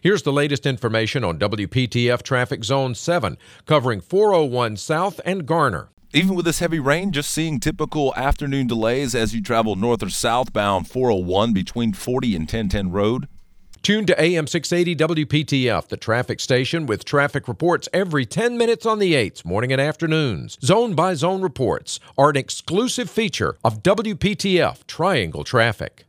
Here's the latest information on WPTF Traffic Zone 7, covering 401 South and Garner. Even with this heavy rain, just seeing typical afternoon delays as you travel north or southbound 401 between 40 and 1010 Road. Tune to AM 680 WPTF, the traffic station with traffic reports every 10 minutes on the 8s, morning and afternoons. Zone by zone reports are an exclusive feature of WPTF Triangle Traffic.